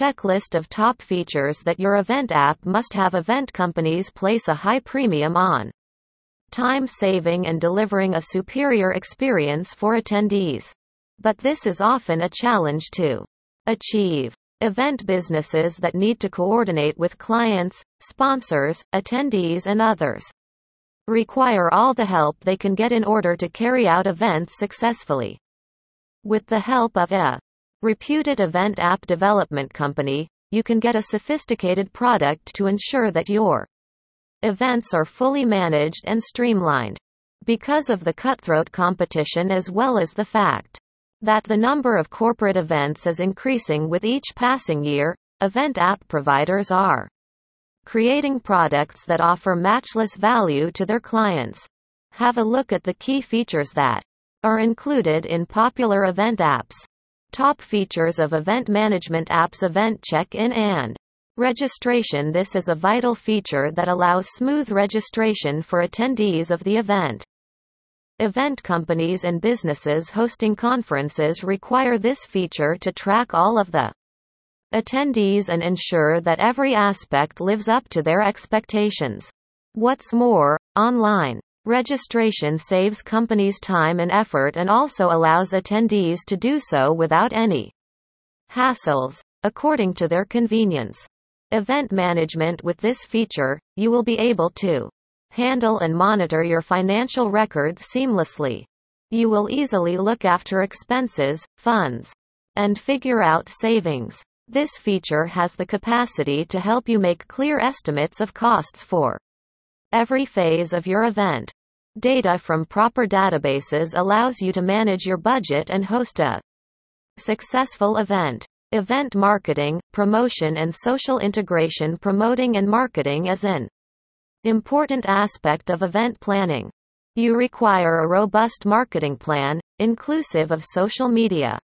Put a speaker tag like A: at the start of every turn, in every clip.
A: checklist of top features that your event app must have event companies place a high premium on. Time saving and delivering a superior experience for attendees. But this is often a challenge to achieve. Event businesses that need to coordinate with clients, sponsors, attendees, and others require all the help they can get in order to carry out events successfully. With the help of a reputed event app development company, you can get a sophisticated product to ensure that your events are fully managed and streamlined. Because of the cutthroat competition as well as the fact that the number of corporate events is increasing with each passing year, event app providers are creating products that offer matchless value to their clients. Have a look at the key features that are included in popular event apps. Top features of event management apps Event check-in and registration This is a vital feature that allows smooth registration for attendees of the event. Event companies and businesses hosting conferences require this feature to track all of the attendees and ensure that every aspect lives up to their expectations. What's more, online registration saves companies time and effort and also allows attendees to do so without any hassles, according to their convenience. Event management With this feature, you will be able to handle and monitor your financial records seamlessly. You will easily look after expenses, funds, and figure out savings. This feature has the capacity to help you make clear estimates of costs for every phase of your event. Data from proper databases allows you to manage your budget and host a successful event. Event marketing, promotion and social integration Promoting and marketing is an important aspect of event planning. You require a robust marketing plan, inclusive of social media,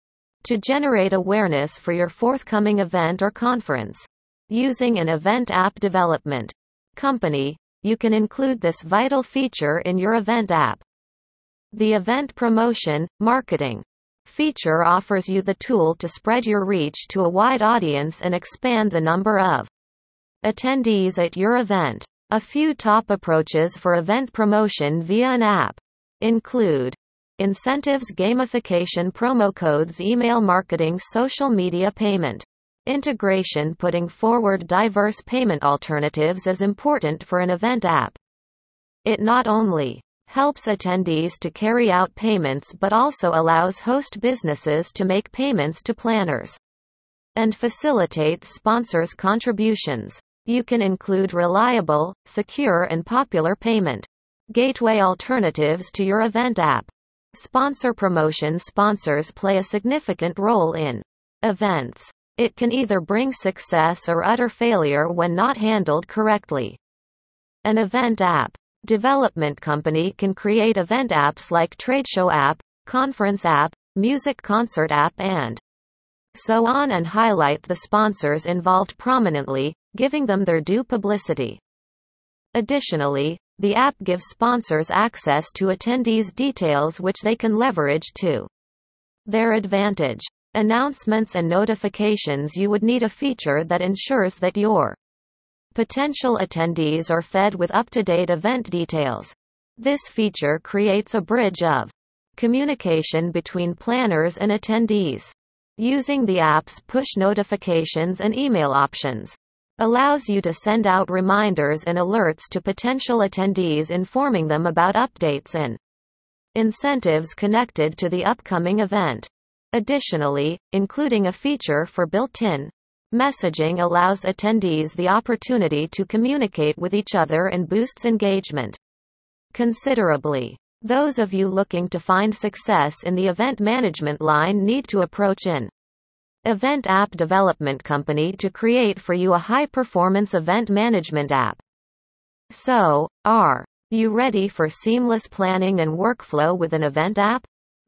A: to generate awareness for your forthcoming event or conference. Using an event app development company, you can include this vital feature in your event app. The event promotion, marketing feature offers you the tool to spread your reach to a wide audience and expand the number of attendees at your event. A few top approaches for event promotion via an app include Incentives gamification promo codes email marketing social media payment. Integration Putting forward diverse payment alternatives is important for an event app. It not only helps attendees to carry out payments but also allows host businesses to make payments to planners and facilitates sponsors' contributions. You can include reliable, secure and popular payment gateway alternatives to your event app. Sponsor promotion Sponsors play a significant role in events. It can either bring success or utter failure when not handled correctly. An event app development company can create event apps like trade show app, conference app, music concert app and so on and highlight the sponsors involved prominently, giving them their due publicity. Additionally, the app gives sponsors access to attendees' details which they can leverage to their advantage. Announcements and notifications You would need a feature that ensures that your potential attendees are fed with up to date event details. This feature creates a bridge of communication between planners and attendees. Using the app's push notifications and email options allows you to send out reminders and alerts to potential attendees informing them about updates and incentives connected to the upcoming event. Additionally, including a feature for built-in messaging allows attendees the opportunity to communicate with each other and boosts engagement considerably. Those of you looking to find success in the event management line need to approach an event app development company to create for you a high performance event management app. So, are you ready for seamless planning and workflow with an event app?